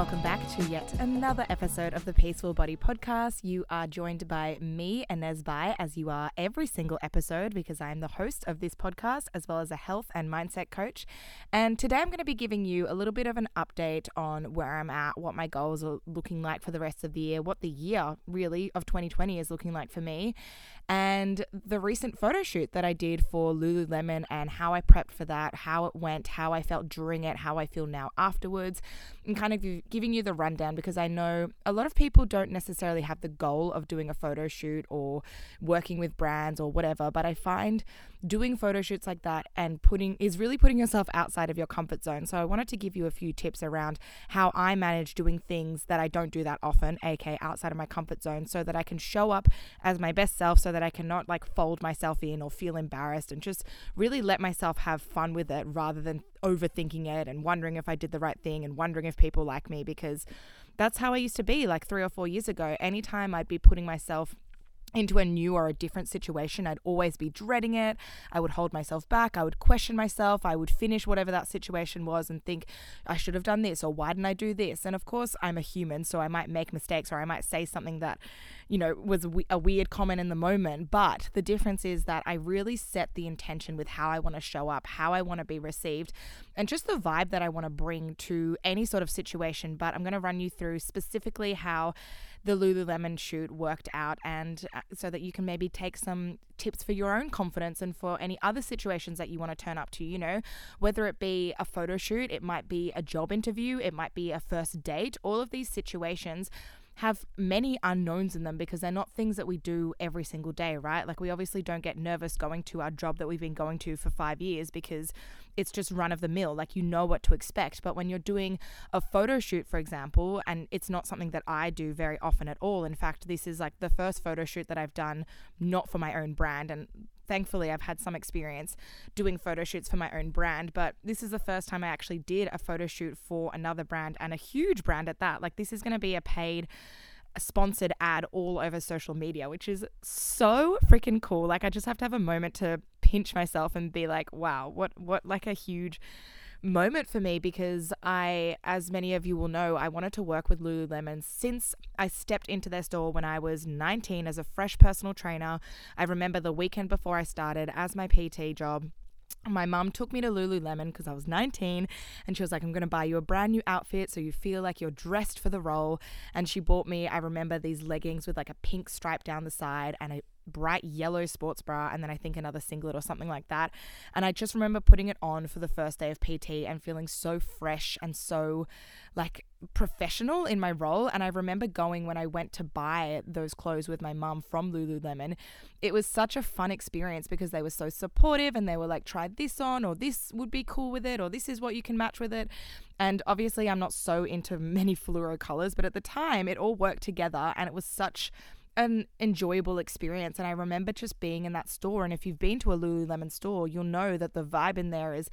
welcome back to yet another episode of the Peaceful Body Podcast. You are joined by me, Inez Bai, as you are every single episode because I am the host of this podcast as well as a health and mindset coach. And today I'm going to be giving you a little bit of an update on where I'm at, what my goals are looking like for the rest of the year, what the year really of 2020 is looking like for me, and the recent photo shoot that I did for Lululemon and how I prepped for that, how it went, how I felt during it, how I feel now afterwards, and kind of giving you the rundown because I know a lot of people don't necessarily have the goal of doing a photo shoot or working with brands or whatever, but I find doing photo shoots like that and putting is really putting yourself outside of your comfort zone. So I wanted to give you a few tips around how I manage doing things that I don't do that often, aka outside of my comfort zone, so that I can show up as my best self so that I cannot like fold myself in or feel embarrassed and just really let myself have fun with it rather than overthinking it and wondering if I did the right thing and wondering if people like me because that's how I used to be like 3 or 4 years ago. Anytime I'd be putting myself into a new or a different situation, I'd always be dreading it. I would hold myself back. I would question myself. I would finish whatever that situation was and think, I should have done this or why didn't I do this? And of course, I'm a human, so I might make mistakes or I might say something that, you know, was a weird comment in the moment. But the difference is that I really set the intention with how I want to show up, how I want to be received, and just the vibe that I want to bring to any sort of situation. But I'm going to run you through specifically how the Lululemon shoot worked out, and uh, so that you can maybe take some tips for your own confidence and for any other situations that you want to turn up to. You know, whether it be a photo shoot, it might be a job interview, it might be a first date, all of these situations have many unknowns in them because they're not things that we do every single day, right? Like, we obviously don't get nervous going to our job that we've been going to for five years because it's just run of the mill. Like, you know what to expect. But when you're doing a photo shoot, for example, and it's not something that I do very often at all. In fact, this is like the first photo shoot that I've done not for my own brand. And thankfully I've had some experience doing photo shoots for my own brand, but this is the first time I actually did a photo shoot for another brand and a huge brand at that. Like this is going to be a paid a sponsored ad all over social media, which is so freaking cool. Like I just have to have a moment to pinch myself and be like, wow, what what like a huge moment for me because I, as many of you will know, I wanted to work with Lululemon since I stepped into their store when I was 19 as a fresh personal trainer. I remember the weekend before I started as my PT job my mum took me to Lululemon because I was 19 and she was like, I'm going to buy you a brand new outfit so you feel like you're dressed for the role. And she bought me, I remember these leggings with like a pink stripe down the side and a bright yellow sports bra and then I think another singlet or something like that. And I just remember putting it on for the first day of PT and feeling so fresh and so like professional in my role. And I remember going when I went to buy those clothes with my mum from Lululemon. It was such a fun experience because they were so supportive and they were like, try this on, or this would be cool with it, or this is what you can match with it. And obviously, I'm not so into many fluoro colors, but at the time, it all worked together and it was such an enjoyable experience. And I remember just being in that store. And if you've been to a Lululemon store, you'll know that the vibe in there is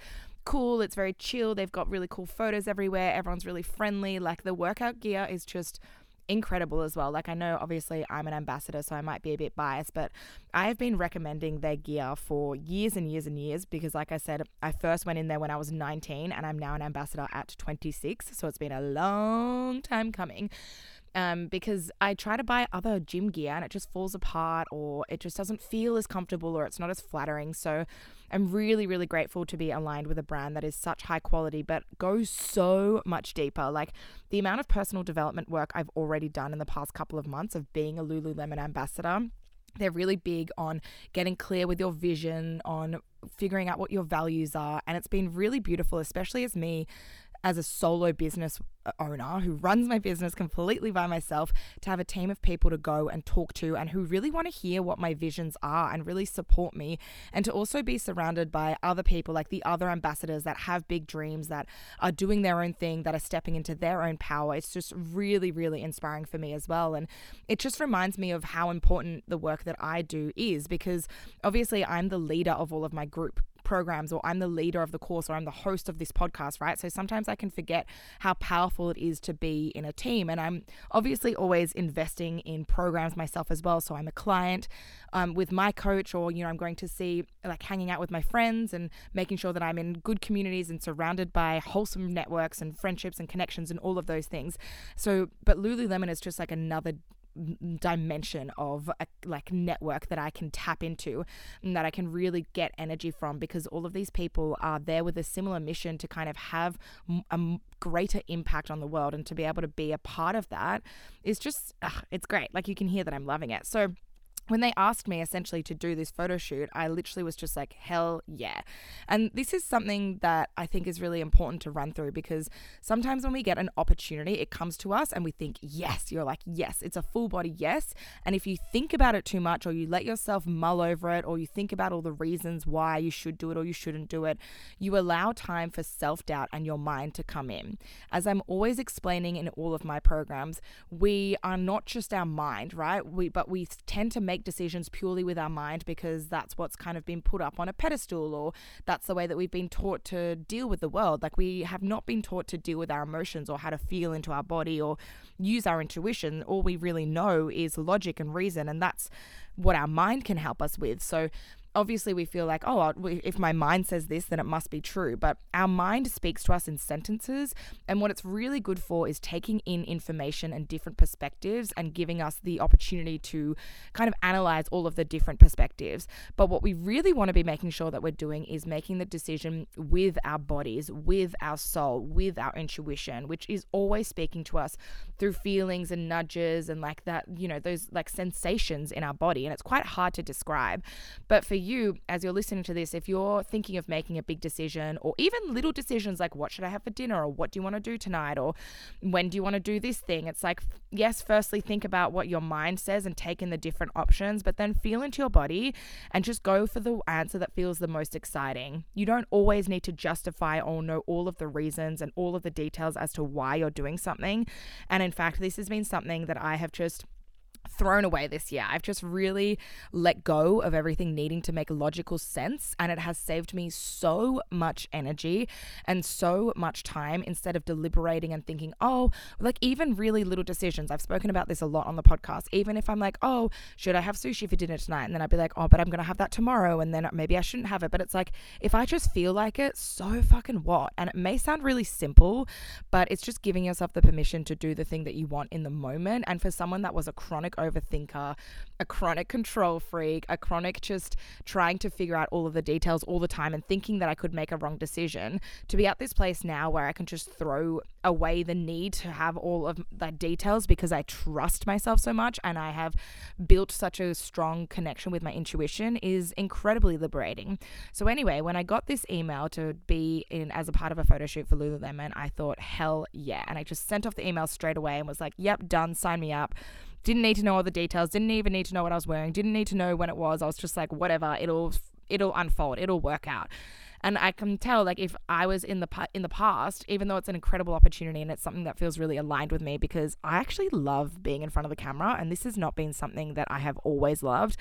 cool. It's very chill. They've got really cool photos everywhere. Everyone's really friendly. Like the workout gear is just incredible as well. Like I know obviously I'm an ambassador so I might be a bit biased, but I have been recommending their gear for years and years and years because like I said, I first went in there when I was 19 and I'm now an ambassador at 26, so it's been a long time coming um, because I try to buy other gym gear and it just falls apart or it just doesn't feel as comfortable or it's not as flattering. So I'm really, really grateful to be aligned with a brand that is such high quality but goes so much deeper. Like the amount of personal development work I've already done in the past couple of months of being a Lululemon ambassador they're really big on getting clear with your vision, on figuring out what your values are. And it's been really beautiful, especially as me as a solo business owner who runs my business completely by myself to have a team of people to go and talk to and who really want to hear what my visions are and really support me and to also be surrounded by other people like the other ambassadors that have big dreams that are doing their own thing that are stepping into their own power. It's just really really inspiring for me as well. And it just reminds me of how important the work that I do is because obviously I'm the leader of all of my group programs or I'm the leader of the course or I'm the host of this podcast, right? So sometimes I can forget how powerful it is to be in a team. And I'm obviously always investing in programs myself as well. So I'm a client um, with my coach, or, you know, I'm going to see like hanging out with my friends and making sure that I'm in good communities and surrounded by wholesome networks and friendships and connections and all of those things. So, but Lululemon is just like another dimension of a like network that I can tap into and that I can really get energy from because all of these people are there with a similar mission to kind of have a greater impact on the world and to be able to be a part of that is just ugh, it's great. Like you can hear that I'm loving it. So when they asked me essentially to do this photo shoot, I literally was just like, hell yeah. And this is something that I think is really important to run through because sometimes when we get an opportunity, it comes to us and we think, yes, you're like, yes, it's a full body yes. And if you think about it too much or you let yourself mull over it or you think about all the reasons why you should do it or you shouldn't do it, you allow time for self doubt and your mind to come in. As I'm always explaining in all of my programs, we are not just our mind, right? We, but we tend to make make decisions purely with our mind because that's what's kind of been put up on a pedestal or that's the way that we've been taught to deal with the world. Like we have not been taught to deal with our emotions or how to feel into our body or use our intuition. All we really know is logic and reason, and that's what our mind can help us with. So obviously we feel like, oh, if my mind says this, then it must be true. But our mind speaks to us in sentences. And what it's really good for is taking in information and different perspectives and giving us the opportunity to kind of analyze all of the different perspectives. But what we really want to be making sure that we're doing is making the decision with our bodies, with our soul, with our intuition, which is always speaking to us through feelings and nudges and like that, you know, those like sensations in our body. And it's quite hard to describe. But for you, as you're listening to this, if you're thinking of making a big decision or even little decisions like what should I have for dinner or what do you want to do tonight or when do you want to do this thing, it's like, yes, firstly, think about what your mind says and take in the different options, but then feel into your body and just go for the answer that feels the most exciting. You don't always need to justify or know all of the reasons and all of the details as to why you're doing something. And in fact, this has been something that I have just thrown away this year. I've just really let go of everything needing to make logical sense, and it has saved me so much energy and so much time instead of deliberating and thinking, oh, like even really little decisions. I've spoken about this a lot on the podcast. Even if I'm like, oh, should I have sushi for dinner tonight? And then I'd be like, oh, but I'm going to have that tomorrow, and then maybe I shouldn't have it. But it's like, if I just feel like it, so fucking what? And it may sound really simple, but it's just giving yourself the permission to do the thing that you want in the moment. And for someone that was a chronic overthinker, a chronic control freak, a chronic just trying to figure out all of the details all the time and thinking that I could make a wrong decision, to be at this place now where I can just throw away the need to have all of the details because I trust myself so much and I have built such a strong connection with my intuition is incredibly liberating. So anyway, when I got this email to be in as a part of a photo shoot for Lululemon, I thought, hell yeah. And I just sent off the email straight away and was like, yep, done, sign me up. Didn't need to know all the details. Didn't even need to know what I was wearing. Didn't need to know when it was. I was just like, whatever. It'll it'll unfold. It'll work out. And I can tell, like, if I was in the in the past, even though it's an incredible opportunity and it's something that feels really aligned with me, because I actually love being in front of the camera, and this has not been something that I have always loved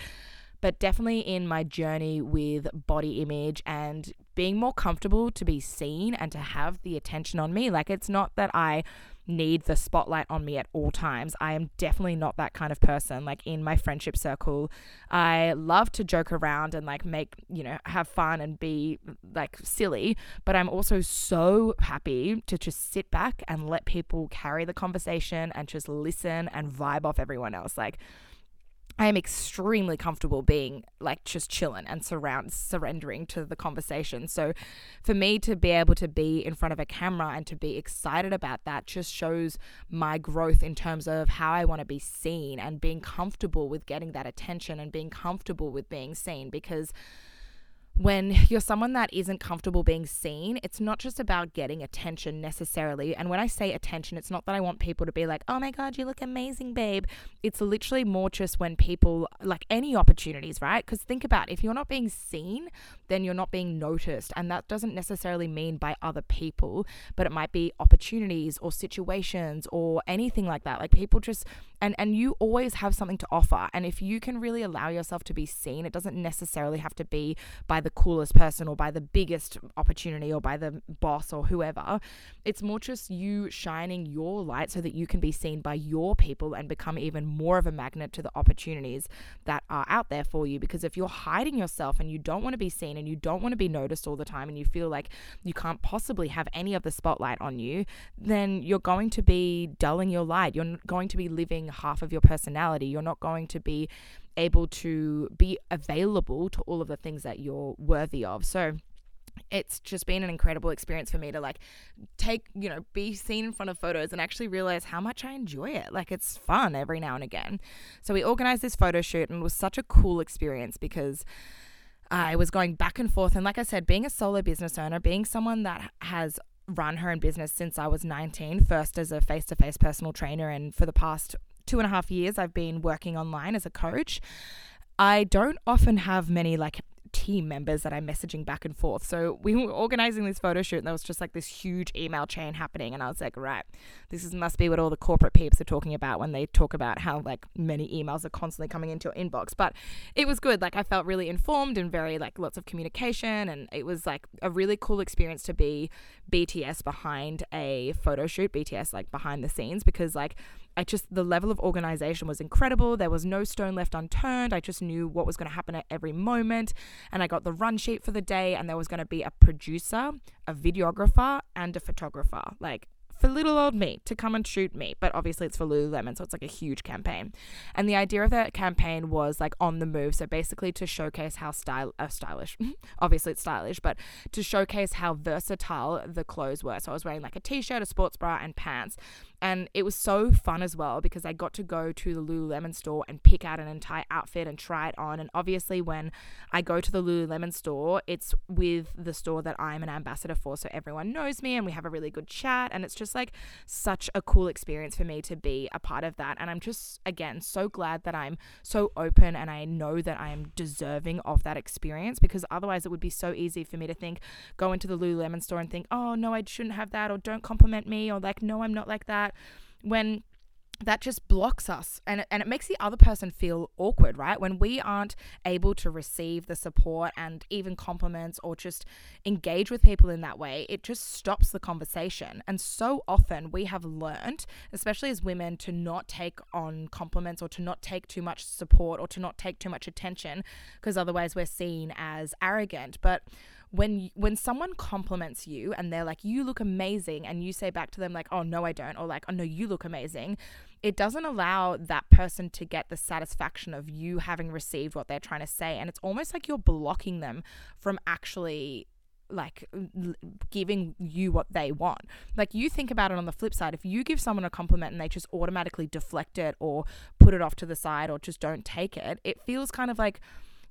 but definitely in my journey with body image and being more comfortable to be seen and to have the attention on me. Like, it's not that I need the spotlight on me at all times. I am definitely not that kind of person. Like in my friendship circle, I love to joke around and like make, you know, have fun and be like silly, but I'm also so happy to just sit back and let people carry the conversation and just listen and vibe off everyone else. Like I am extremely comfortable being like just chilling and surround surrendering to the conversation. So for me to be able to be in front of a camera and to be excited about that just shows my growth in terms of how I want to be seen and being comfortable with getting that attention and being comfortable with being seen because when you're someone that isn't comfortable being seen, it's not just about getting attention necessarily. And when I say attention, it's not that I want people to be like, oh my God, you look amazing, babe. It's literally more just when people, like any opportunities, right? Because think about if you're not being seen, then you're not being noticed. And that doesn't necessarily mean by other people, but it might be opportunities or situations or anything like that. Like people just, and, and you always have something to offer. And if you can really allow yourself to be seen, it doesn't necessarily have to be by the coolest person or by the biggest opportunity or by the boss or whoever. It's more just you shining your light so that you can be seen by your people and become even more of a magnet to the opportunities that are out there for you. Because if you're hiding yourself and you don't want to be seen and you don't want to be noticed all the time and you feel like you can't possibly have any of the spotlight on you, then you're going to be dulling your light. You're going to be living half of your personality. You're not going to be able to be available to all of the things that you're worthy of. So, it's just been an incredible experience for me to like take, you know, be seen in front of photos and actually realize how much I enjoy it. Like it's fun every now and again. So we organized this photo shoot and it was such a cool experience because I was going back and forth. And like I said, being a solo business owner, being someone that has run her own business since I was 19, first as a face to face personal trainer, and for the past two and a half years, I've been working online as a coach. I don't often have many like team members that I'm messaging back and forth. So we were organizing this photo shoot and there was just like this huge email chain happening. And I was like, right, this is, must be what all the corporate peeps are talking about when they talk about how like many emails are constantly coming into your inbox. But it was good. Like I felt really informed and very like lots of communication. And it was like a really cool experience to be BTS behind a photo shoot, BTS like behind the scenes, because like I just, the level of organization was incredible. There was no stone left unturned. I just knew what was going to happen at every moment. And I got the run sheet for the day, and there was going to be a producer, a videographer, and a photographer. Like, for little old me to come and shoot me. But obviously, it's for Lululemon, so it's like a huge campaign. And the idea of that campaign was like on the move. So basically, to showcase how style, uh, stylish, obviously it's stylish, but to showcase how versatile the clothes were. So I was wearing like a t shirt, a sports bra, and pants. And it was so fun as well because I got to go to the Lululemon store and pick out an entire outfit and try it on. And obviously, when I go to the Lululemon store, it's with the store that I'm an ambassador for. So everyone knows me and we have a really good chat. And it's just like such a cool experience for me to be a part of that. And I'm just, again, so glad that I'm so open and I know that I am deserving of that experience because otherwise it would be so easy for me to think, go into the Lululemon store and think, oh, no, I shouldn't have that, or don't compliment me, or like, no, I'm not like that when that just blocks us and it, and it makes the other person feel awkward, right? When we aren't able to receive the support and even compliments or just engage with people in that way, it just stops the conversation. And so often we have learned, especially as women, to not take on compliments or to not take too much support or to not take too much attention because otherwise we're seen as arrogant. But when when someone compliments you and they're like you look amazing and you say back to them like oh no I don't or like oh no you look amazing it doesn't allow that person to get the satisfaction of you having received what they're trying to say and it's almost like you're blocking them from actually like giving you what they want. Like you think about it on the flip side, if you give someone a compliment and they just automatically deflect it or put it off to the side or just don't take it, it feels kind of like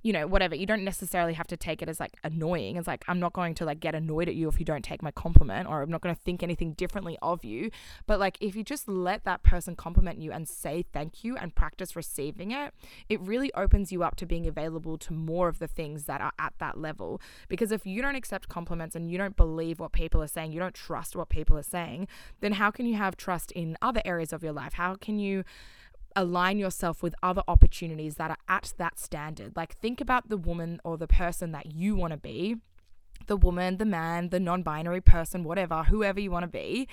you know, whatever. You don't necessarily have to take it as like annoying. It's like, I'm not going to like get annoyed at you if you don't take my compliment, or I'm not going to think anything differently of you. But like, if you just let that person compliment you and say thank you and practice receiving it, it really opens you up to being available to more of the things that are at that level. Because if you don't accept compliments and you don't believe what people are saying, you don't trust what people are saying, then how can you have trust in other areas of your life? How can you align yourself with other opportunities that are at that standard. Like, think about the woman or the person that you want to be the woman, the man, the non binary person, whatever, whoever you want to be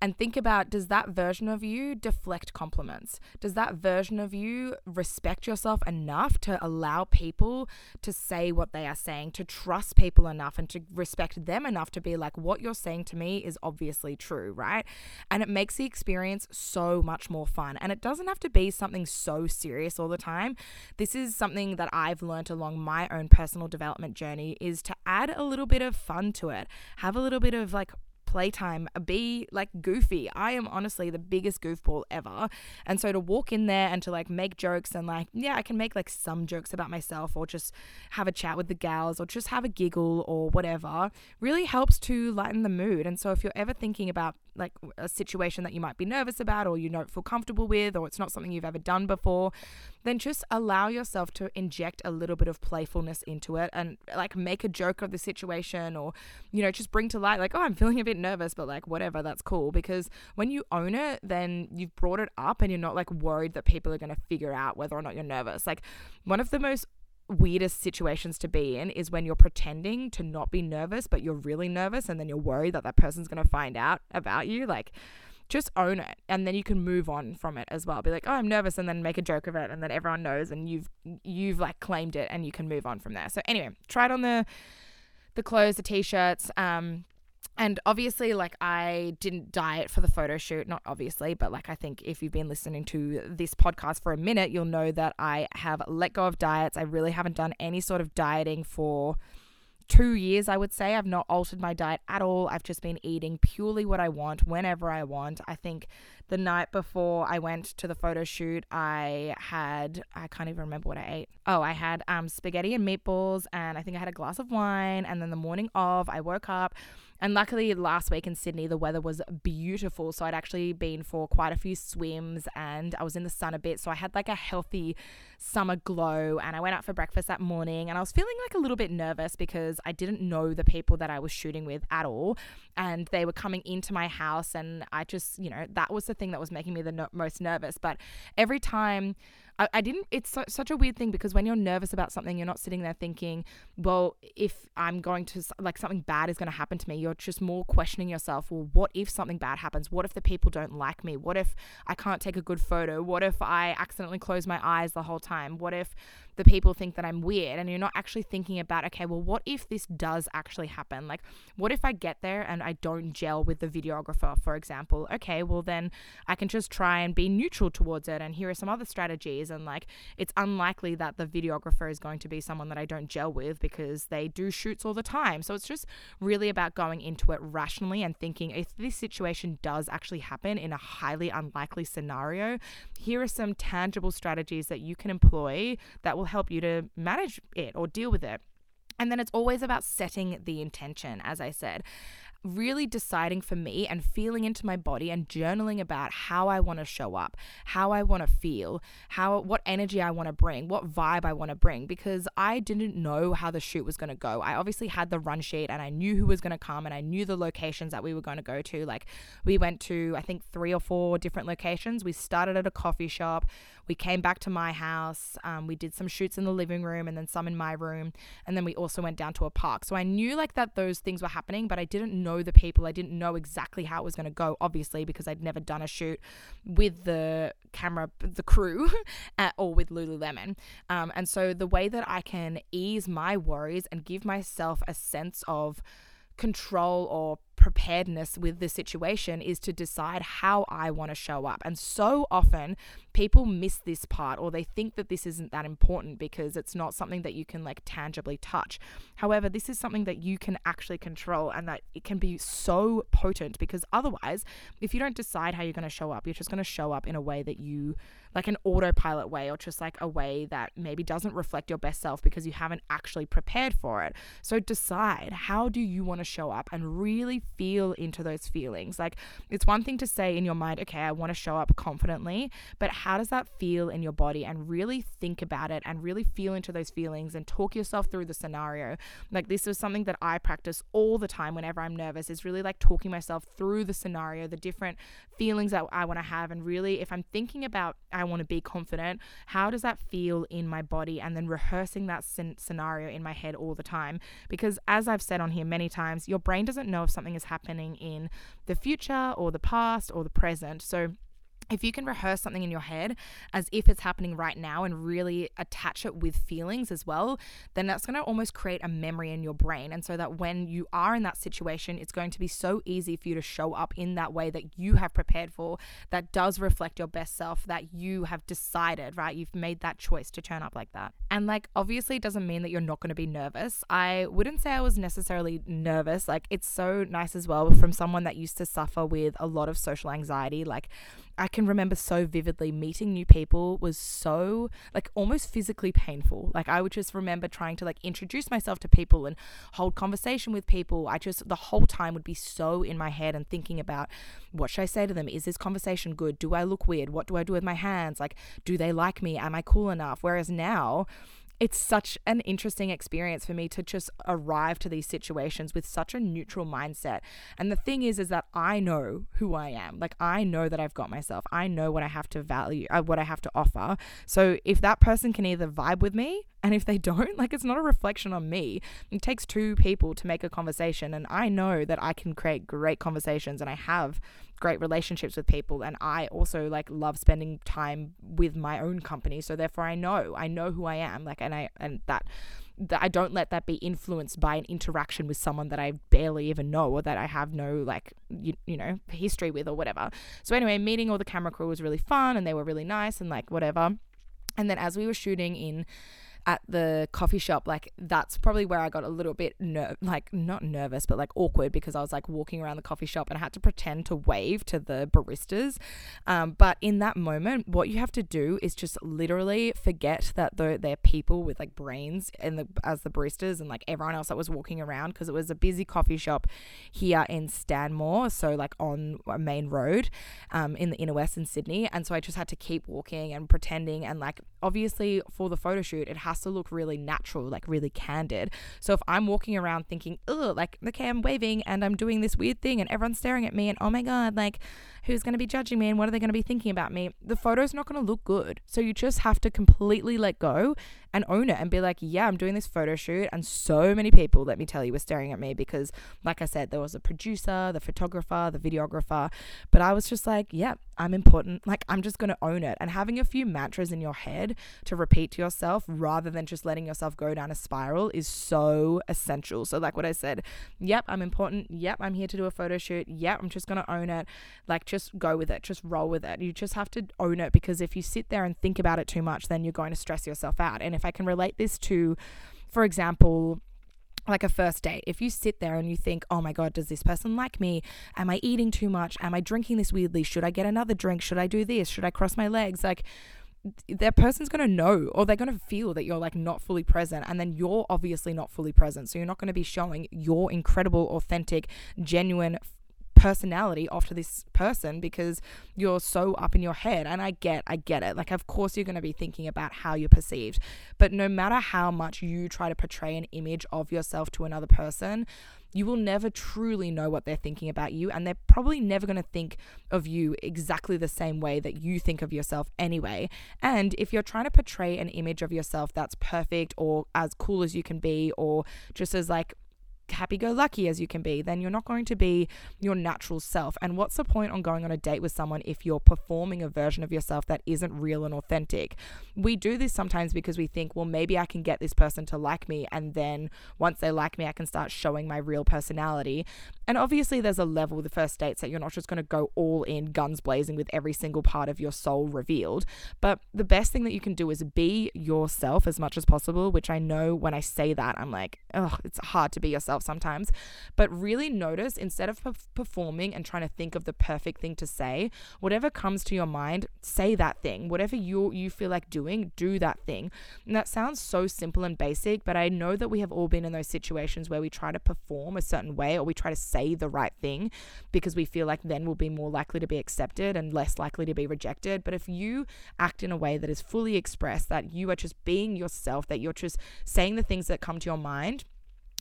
and think about does that version of you deflect compliments? Does that version of you respect yourself enough to allow people to say what they are saying, to trust people enough and to respect them enough to be like, what you're saying to me is obviously true, right? And it makes the experience so much more fun. And it doesn't have to be something so serious all the time. This is something that I've learned along my own personal development journey is to add a little bit of fun to it. Have a little bit of like playtime, be like goofy. I am honestly the biggest goofball ever. And so to walk in there and to like make jokes and like, yeah, I can make like some jokes about myself or just have a chat with the gals or just have a giggle or whatever really helps to lighten the mood. And so if you're ever thinking about like a situation that you might be nervous about or you don't feel comfortable with or it's not something you've ever done before, then just allow yourself to inject a little bit of playfulness into it and like make a joke of the situation or, you know, just bring to light, like, oh, I'm feeling a bit nervous, but like, whatever, that's cool. Because when you own it, then you've brought it up and you're not like worried that people are going to figure out whether or not you're nervous. Like, one of the most weirdest situations to be in is when you're pretending to not be nervous, but you're really nervous and then you're worried that that person's going to find out about you. Like, just own it and then you can move on from it as well be like oh i'm nervous and then make a joke of it and then everyone knows and you've you've like claimed it and you can move on from there so anyway try it on the the clothes the t-shirts um and obviously like i didn't diet for the photo shoot not obviously but like i think if you've been listening to this podcast for a minute you'll know that i have let go of diets i really haven't done any sort of dieting for two years, I would say. I've not altered my diet at all. I've just been eating purely what I want whenever I want. I think the night before I went to the photo shoot, I had, I can't even remember what I ate. Oh, I had um, spaghetti and meatballs, and I think I had a glass of wine. And then the morning of, I woke up. And luckily, last week in Sydney, the weather was beautiful. So I'd actually been for quite a few swims and I was in the sun a bit. So I had like a healthy summer glow. And I went out for breakfast that morning and I was feeling like a little bit nervous because I didn't know the people that I was shooting with at all. And they were coming into my house. And I just, you know, that was the thing that was making me the no- most nervous. But every time, I, I didn't, it's such a weird thing because when you're nervous about something, you're not sitting there thinking, well, if I'm going to, like, something bad is going to happen to me. You're just more questioning yourself, well, what if something bad happens? What if the people don't like me? What if I can't take a good photo? What if I accidentally close my eyes the whole time? What if the people think that I'm weird and you're not actually thinking about, okay, well, what if this does actually happen? Like, what if I get there and I don't gel with the videographer, for example? Okay, well, then I can just try and be neutral towards it. And here are some other strategies. And like, it's unlikely that the videographer is going to be someone that I don't gel with because they do shoots all the time. So it's just really about going into it rationally and thinking if this situation does actually happen in a highly unlikely scenario, here are some tangible strategies that you can employ that will will help you to manage it or deal with it. And then it's always about setting the intention, as I said really deciding for me and feeling into my body and journaling about how I want to show up, how I want to feel, how what energy I want to bring, what vibe I want to bring because I didn't know how the shoot was going to go. I obviously had the run sheet and I knew who was going to come and I knew the locations that we were going to go to. Like we went to I think 3 or 4 different locations. We started at a coffee shop. We came back to my house. Um, we did some shoots in the living room and then some in my room and then we also went down to a park. So I knew like that those things were happening, but I didn't know know the people. I didn't know exactly how it was going to go, obviously, because I'd never done a shoot with the camera, the crew, or with Lululemon. Um, and so the way that I can ease my worries and give myself a sense of control or preparedness with the situation is to decide how I want to show up. And so often people miss this part or they think that this isn't that important because it's not something that you can like tangibly touch. However, this is something that you can actually control and that it can be so potent because otherwise, if you don't decide how you're going to show up, you're just going to show up in a way that you like an autopilot way or just like a way that maybe doesn't reflect your best self because you haven't actually prepared for it. So decide how do you want to show up and really feel into those feelings. Like it's one thing to say in your mind, okay, I want to show up confidently, but how does that feel in your body? And really think about it and really feel into those feelings and talk yourself through the scenario. Like this is something that I practice all the time whenever I'm nervous is really like talking myself through the scenario, the different feelings that I want to have and really if I'm thinking about I want to be confident, how does that feel in my body and then rehearsing that scenario in my head all the time because as I've said on here many times, your brain doesn't know if something is happening in the future or the past or the present. So if you can rehearse something in your head as if it's happening right now and really attach it with feelings as well, then that's going to almost create a memory in your brain. And so that when you are in that situation, it's going to be so easy for you to show up in that way that you have prepared for, that does reflect your best self, that you have decided, right? You've made that choice to turn up like that. And like, obviously, it doesn't mean that you're not going to be nervous. I wouldn't say I was necessarily nervous. Like, it's so nice as well from someone that used to suffer with a lot of social anxiety. Like, I can remember so vividly meeting new people was so like almost physically painful. Like I would just remember trying to like introduce myself to people and hold conversation with people. I just the whole time would be so in my head and thinking about what should I say to them? Is this conversation good? Do I look weird? What do I do with my hands? Like do they like me? Am I cool enough? Whereas now it's such an interesting experience for me to just arrive to these situations with such a neutral mindset. And the thing is, is that I know who I am. Like I know that I've got myself. I know what I have to value, uh, what I have to offer. So if that person can either vibe with me And if they don't, like it's not a reflection on me. It takes two people to make a conversation. And I know that I can create great conversations and I have great relationships with people. And I also like love spending time with my own company. So therefore I know, I know who I am. Like, and I, and that, that I don't let that be influenced by an interaction with someone that I barely even know or that I have no like you, you know history with or whatever. So anyway, meeting all the camera crew was really fun and they were really nice and like whatever. And then as we were shooting in at the coffee shop, like that's probably where I got a little bit ner- like not nervous, but like awkward because I was like walking around the coffee shop and I had to pretend to wave to the baristas. Um, but in that moment, what you have to do is just literally forget that they're, they're people with like brains and the as the baristas and like everyone else that was walking around because it was a busy coffee shop here in Stanmore, so like on a main road, um, in the inner west in Sydney, and so I just had to keep walking and pretending and like obviously for the photo shoot it has has to look really natural, like really candid. So if I'm walking around thinking, oh, like, okay, I'm waving and I'm doing this weird thing and everyone's staring at me and oh my God, like, who's going to be judging me and what are they going to be thinking about me? The photo's not going to look good. So you just have to completely let go and own it and be like, yeah, I'm doing this photo shoot. And so many people, let me tell you, were staring at me because, like I said, there was a producer, the photographer, the videographer. But I was just like, yeah, I'm important. Like, I'm just going to own it. And having a few mantras in your head to repeat to yourself rather than just letting yourself go down a spiral is so essential. So, like what I said, yep, I'm important. Yep, I'm here to do a photo shoot. Yep, I'm just going to own it. Like, just go with it. Just roll with it. You just have to own it because if you sit there and think about it too much, then you're going to stress yourself out. And if I can relate this to, for example, like a first date, if you sit there and you think, oh my God, does this person like me? Am I eating too much? Am I drinking this weirdly? Should I get another drink? Should I do this? Should I cross my legs? Like, that person's going to know or they're going to feel that you're like not fully present and then you're obviously not fully present so you're not going to be showing your incredible authentic genuine personality off to this person because you're so up in your head. And I get I get it. Like of course you're going to be thinking about how you're perceived. But no matter how much you try to portray an image of yourself to another person you will never truly know what they're thinking about you. And they're probably never going to think of you exactly the same way that you think of yourself anyway. And if you're trying to portray an image of yourself that's perfect or as cool as you can be or just as like happy go lucky as you can be, then you're not going to be your natural self. And what's the point on going on a date with someone if you're performing a version of yourself that isn't real and authentic? We do this sometimes because we think, well, maybe I can get this person to like me. And then once they like me, I can start showing my real personality. And obviously, there's a level with the first dates that you're not just going to go all in, guns blazing, with every single part of your soul revealed. But the best thing that you can do is be yourself as much as possible, which I know when I say that, I'm like, oh, it's hard to be yourself sometimes. But really notice instead of performing and trying to think of the perfect thing to say, whatever comes to your mind, say that thing. Whatever you you feel like doing, do that thing. And that sounds so simple and basic, but I know that we have all been in those situations where we try to perform a certain way or we try to say the right thing because we feel like then we'll be more likely to be accepted and less likely to be rejected. But if you act in a way that is fully expressed, that you are just being yourself, that you're just saying the things that come to your mind,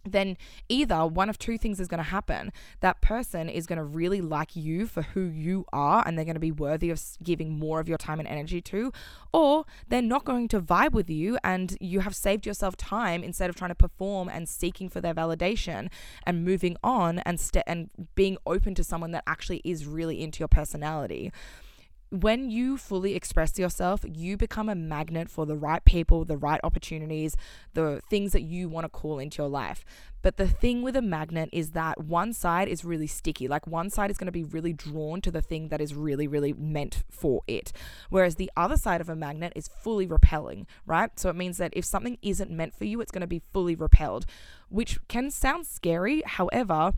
then either one of two things is going to happen. That person is going to really like you for who you are and they're going to be worthy of giving more of your time and energy to, or they're not going to vibe with you and you have saved yourself time instead of trying to perform and seeking for their validation and moving on and st- and being open to someone that actually is really into your personality when you fully express yourself, you become a magnet for the right people, the right opportunities, the things that you want to call into your life. But the thing with a magnet is that one side is really sticky. Like one side is going to be really drawn to the thing that is really, really meant for it. Whereas the other side of a magnet is fully repelling, right? So it means that if something isn't meant for you, it's going to be fully repelled, which can sound scary. However,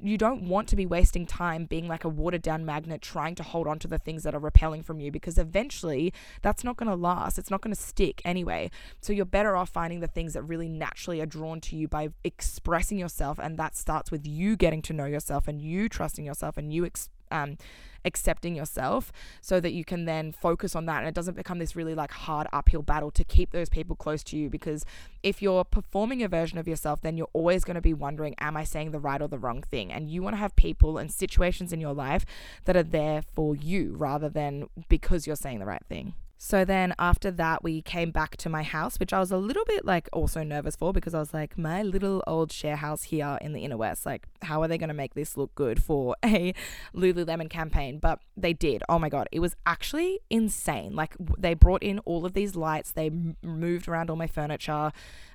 you don't want to be wasting time being like a watered down magnet trying to hold on to the things that are repelling from you because eventually that's not going to last. It's not going to stick anyway. So you're better off finding the things that really naturally are drawn to you by expressing yourself. And that starts with you getting to know yourself and you trusting yourself and you ex- um, accepting yourself so that you can then focus on that and it doesn't become this really like hard uphill battle to keep those people close to you because if you're performing a version of yourself then you're always going to be wondering am I saying the right or the wrong thing and you want to have people and situations in your life that are there for you rather than because you're saying the right thing. So then after that, we came back to my house, which I was a little bit like also nervous for because I was like, my little old share house here in the inner west, like, how are they going to make this look good for a Lululemon campaign? But they did. Oh my God. It was actually insane. Like, they brought in all of these lights, they moved around all my furniture.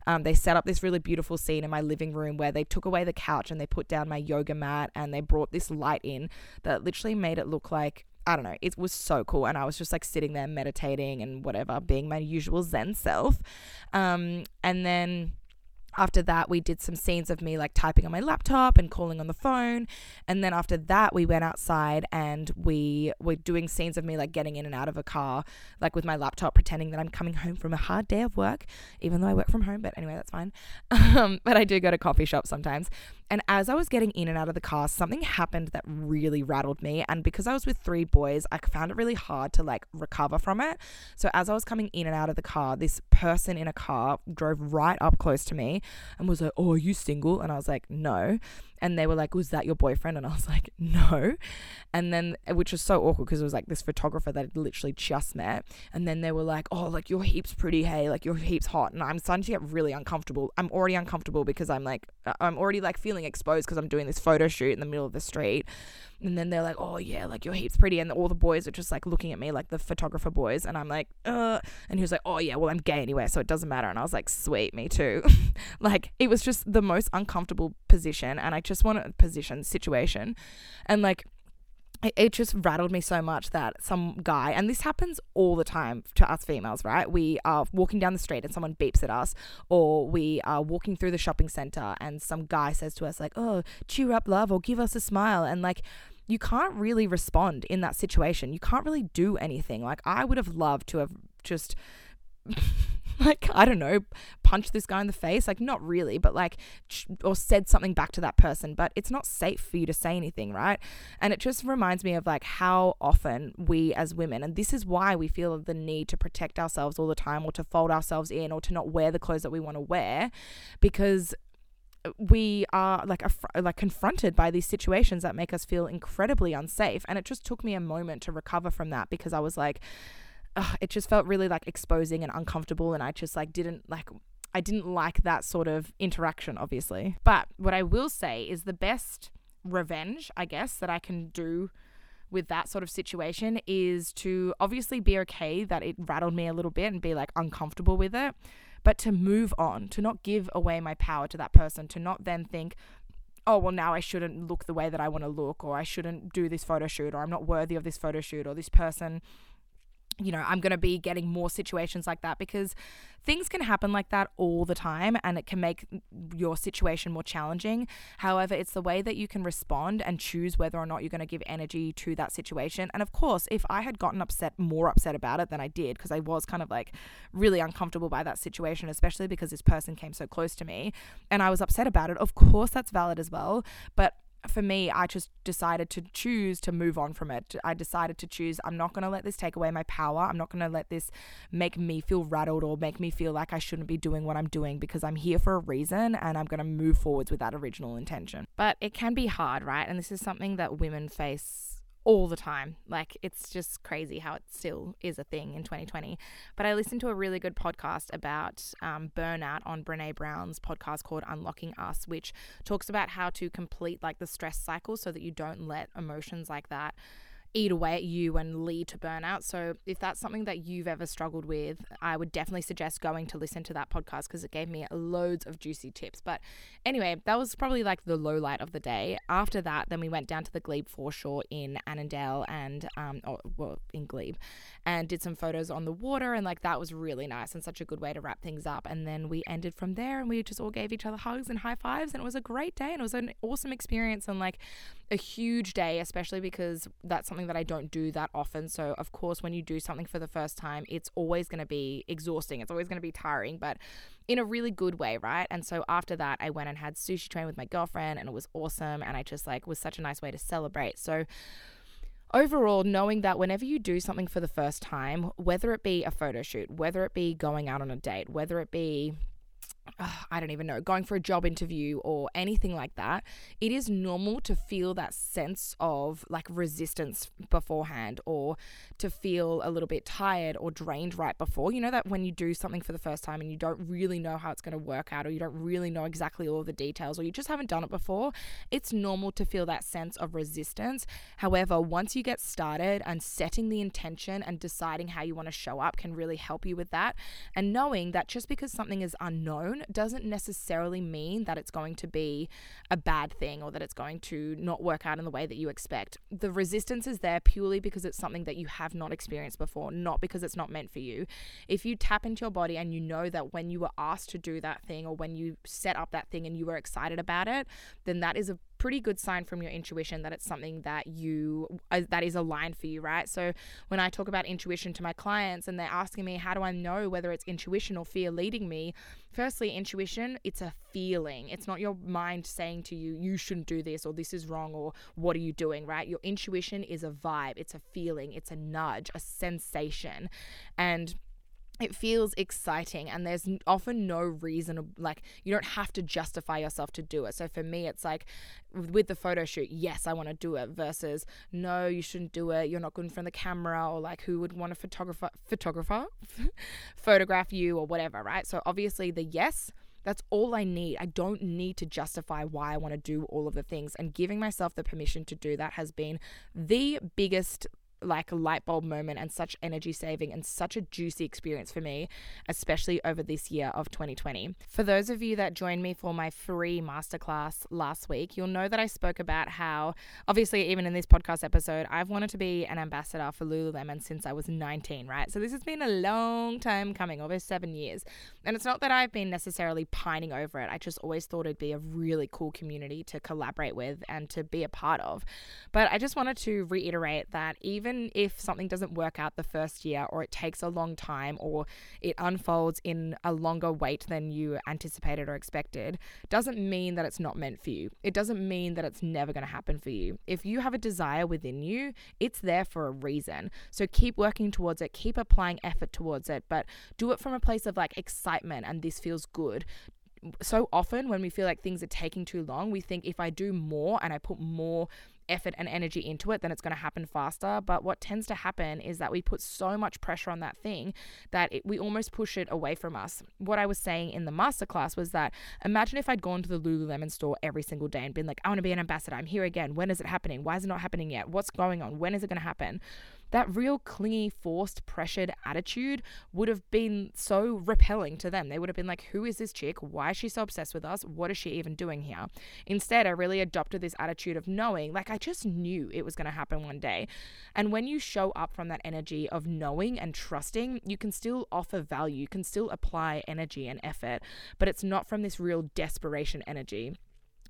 Um, they set up this really beautiful scene in my living room where they took away the couch and they put down my yoga mat and they brought this light in that literally made it look like I don't know, it was so cool. And I was just like sitting there meditating and whatever, being my usual Zen self. Um, and then after that, we did some scenes of me like typing on my laptop and calling on the phone. And then after that, we went outside and we were doing scenes of me like getting in and out of a car, like with my laptop, pretending that I'm coming home from a hard day of work, even though I work from home. But anyway, that's fine. Um, but I do go to coffee shops sometimes. And as I was getting in and out of the car, something happened that really rattled me. And because I was with three boys, I found it really hard to like recover from it. So as I was coming in and out of the car, this person in a car drove right up close to me and was like, Oh, are you single? And I was like, No and they were like, "Was that your boyfriend?" And I was like, "No," and then which was so awkward because it was like this photographer that I'd literally just met, and then they were like, "Oh, like your heaps pretty, hey, like your heaps hot," and I'm starting to get really uncomfortable. I'm already uncomfortable because I'm like, I'm already like feeling exposed because I'm doing this photo shoot in the middle of the street, and then they're like, "Oh yeah, like your heaps pretty," and all the boys are just like looking at me, like the photographer boys, and I'm like, "Uh," and he was like, "Oh yeah, well I'm gay anyway, so it doesn't matter," and I was like, "Sweet, me too." like it was just the most uncomfortable position, and I just want a position situation. And like, it just rattled me so much that some guy, and this happens all the time to us females, right? We are walking down the street and someone beeps at us, or we are walking through the shopping center and some guy says to us, like, oh, cheer up, love, or give us a smile. And like, you can't really respond in that situation. You can't really do anything. Like, I would have loved to have just like I don't know, punch this guy in the face, like not really, but like or said something back to that person, but it's not safe for you to say anything, right? And it just reminds me of like how often we as women and this is why we feel the need to protect ourselves all the time or to fold ourselves in or to not wear the clothes that we want to wear because we are like a, like confronted by these situations that make us feel incredibly unsafe and it just took me a moment to recover from that because I was like ugh, it just felt really like exposing and uncomfortable. And I just like didn't like, I didn't like that sort of interaction, obviously. But what I will say is the best revenge, I guess, that I can do with that sort of situation is to obviously be okay that it rattled me a little bit and be like uncomfortable with it, but to move on, to not give away my power to that person, to not then think, oh, well, now I shouldn't look the way that I want to look, or I shouldn't do this photo shoot, or I'm not worthy of this photo shoot, or this person you know, I'm going to be getting more situations like that because things can happen like that all the time and it can make your situation more challenging. However, it's the way that you can respond and choose whether or not you're going to give energy to that situation. And of course, if I had gotten upset, more upset about it than I did, because I was kind of like really uncomfortable by that situation, especially because this person came so close to me and I was upset about it, of course, that's valid as well. But for me, I just decided to choose to move on from it. I decided to choose, I'm not going to let this take away my power. I'm not going to let this make me feel rattled or make me feel like I shouldn't be doing what I'm doing because I'm here for a reason and I'm going to move forwards with that original intention. But it can be hard, right? And this is something that women face all the time. Like it's just crazy how it still is a thing in 2020. But I listened to a really good podcast about um, burnout on Brene Brown's podcast called Unlocking Us, which talks about how to complete like the stress cycle so that you don't let emotions like that eat away at you and lead to burnout. So, if that's something that you've ever struggled with, I would definitely suggest going to listen to that podcast because it gave me loads of juicy tips. But anyway, that was probably like the low light of the day. After that, then we went down to the Glebe foreshore in Annandale and, um, or, well, in Glebe, and did some photos on the water. And like that was really nice and such a good way to wrap things up. And then we ended from there and we just all gave each other hugs and high fives. And it was a great day and it was an awesome experience and like a huge day, especially because that's something that I don't do that often. So, of course, when you do something for the first time, it's always going to be exhausting. It's always going to be tiring, but in a really good way, right? And so after that, I went and had sushi train with my girlfriend and it was awesome. And I just like was such a nice way to celebrate. So, overall, knowing that whenever you do something for the first time, whether it be a photo shoot, whether it be going out on a date, whether it be I don't even know, going for a job interview or anything like that, it is normal to feel that sense of like resistance beforehand or to feel a little bit tired or drained right before. You know, that when you do something for the first time and you don't really know how it's going to work out or you don't really know exactly all the details or you just haven't done it before, it's normal to feel that sense of resistance. However, once you get started and setting the intention and deciding how you want to show up can really help you with that. And knowing that just because something is unknown, doesn't necessarily mean that it's going to be a bad thing or that it's going to not work out in the way that you expect. The resistance is there purely because it's something that you have not experienced before, not because it's not meant for you. If you tap into your body and you know that when you were asked to do that thing or when you set up that thing and you were excited about it, then that is a pretty good sign from your intuition that it's something that you uh, that is aligned for you, right? So when I talk about intuition to my clients and they're asking me how do I know whether it's intuition or fear leading me? Firstly, intuition, it's a feeling. It's not your mind saying to you you shouldn't do this or this is wrong or what are you doing, right? Your intuition is a vibe, it's a feeling, it's a nudge, a sensation. And it feels exciting and there's often no reason like you don't have to justify yourself to do it so for me it's like with the photo shoot yes i want to do it versus no you shouldn't do it you're not good in front of the camera or like who would want a photographer photographer photograph you or whatever right so obviously the yes that's all I need. I don't need to justify why I want to do all of the things. And giving myself the permission to do that has been the biggest like a light bulb moment and such energy saving and such a juicy experience for me, especially over this year of 2020. For those of you that joined me for my free masterclass last week, you'll know that I spoke about how, obviously, even in this podcast episode, I've wanted to be an ambassador for Lululemon since I was 19, right? So this has been a long time coming, over seven years. And it's not that I've been necessarily pining over it, I just always thought it'd be a really cool community to collaborate with and to be a part of. But I just wanted to reiterate that even if something doesn't work out the first year or it takes a long time or it unfolds in a longer wait than you anticipated or expected, doesn't mean that it's not meant for you. It doesn't mean that it's never going to happen for you. If you have a desire within you, it's there for a reason. So keep working towards it, keep applying effort towards it, but do it from a place of like excitement and this feels good so often when we feel like things are taking too long, we think if I do more and I put more effort and energy into it, then it's going to happen faster. But what tends to happen is that we put so much pressure on that thing that it, we almost push it away from us. What I was saying in the masterclass was that imagine if I'd gone to the Lululemon store every single day and been like, I want to be an ambassador. I'm here again. When is it happening? Why is it not happening yet? What's going on? When is it going to happen? That real clingy, forced, pressured attitude would have been so repelling to them. They would have been like, Who is this chick? Why is she so obsessed with us? What is she even doing here? Instead, I really adopted this attitude of knowing, like, I just knew it was going to happen one day. And when you show up from that energy of knowing and trusting, you can still offer value, you can still apply energy and effort, but it's not from this real desperation energy.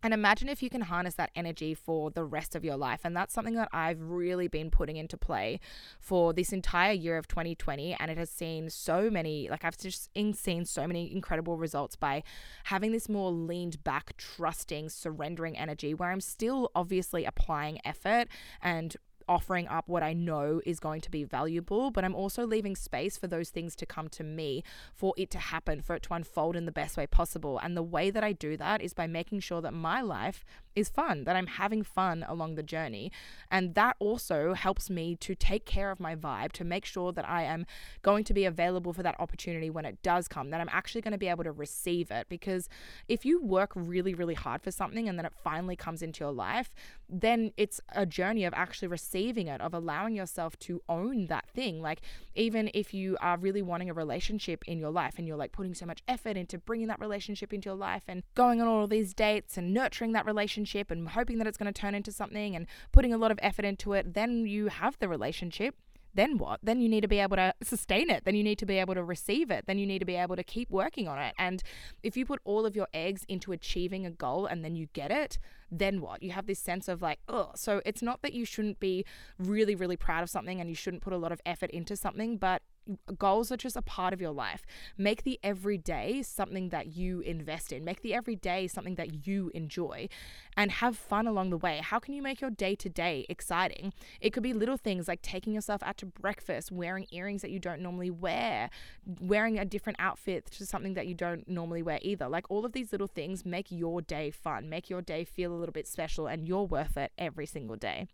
And imagine if you can harness that energy for the rest of your life. And that's something that I've really been putting into play for this entire year of 2020. And it has seen so many, like, I've just seen so many incredible results by having this more leaned back, trusting, surrendering energy where I'm still obviously applying effort and offering up what I know is going to be valuable, but I'm also leaving space for those things to come to me, for it to happen, for it to unfold in the best way possible. And the way that I do that is by making sure that my life is fun, that I'm having fun along the journey. And that also helps me to take care of my vibe, to make sure that I am going to be available for that opportunity when it does come, that I'm actually going to be able to receive it. Because if you work really, really hard for something and then it finally comes into your life, then it's a journey of actually receiving it, of allowing yourself to own that thing. Like, even if you are really wanting a relationship in your life and you're like putting so much effort into bringing that relationship into your life and going on all these dates and nurturing that relationship relationship and hoping that it's going to turn into something and putting a lot of effort into it, then you have the relationship. Then what? Then you need to be able to sustain it. Then you need to be able to receive it. Then you need to be able to keep working on it. And if you put all of your eggs into achieving a goal and then you get it, then what? You have this sense of like, oh, so it's not that you shouldn't be really, really proud of something and you shouldn't put a lot of effort into something, but goals are just a part of your life. Make the everyday something that you invest in. Make the everyday something that you enjoy and have fun along the way. How can you make your day to day exciting? It could be little things like taking yourself out to breakfast, wearing earrings that you don't normally wear, wearing a different outfit to something that you don't normally wear either. Like all of these little things make your day fun, make your day feel a little bit special, and you're worth it every single day.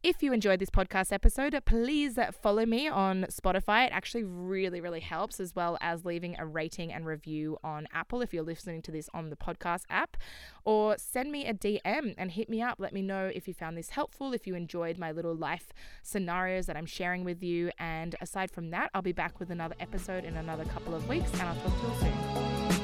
If you enjoyed this podcast episode, please follow me on Spotify. It actually really, really helps, as well as leaving a rating and review on Apple if you're listening to this on the podcast app. Or send me a DM and hit me up. Let me know if you found this helpful, if you enjoyed my little life scenarios that I'm sharing with you. And aside from that, I'll be back with another episode in another couple of weeks, and I'll talk to you soon.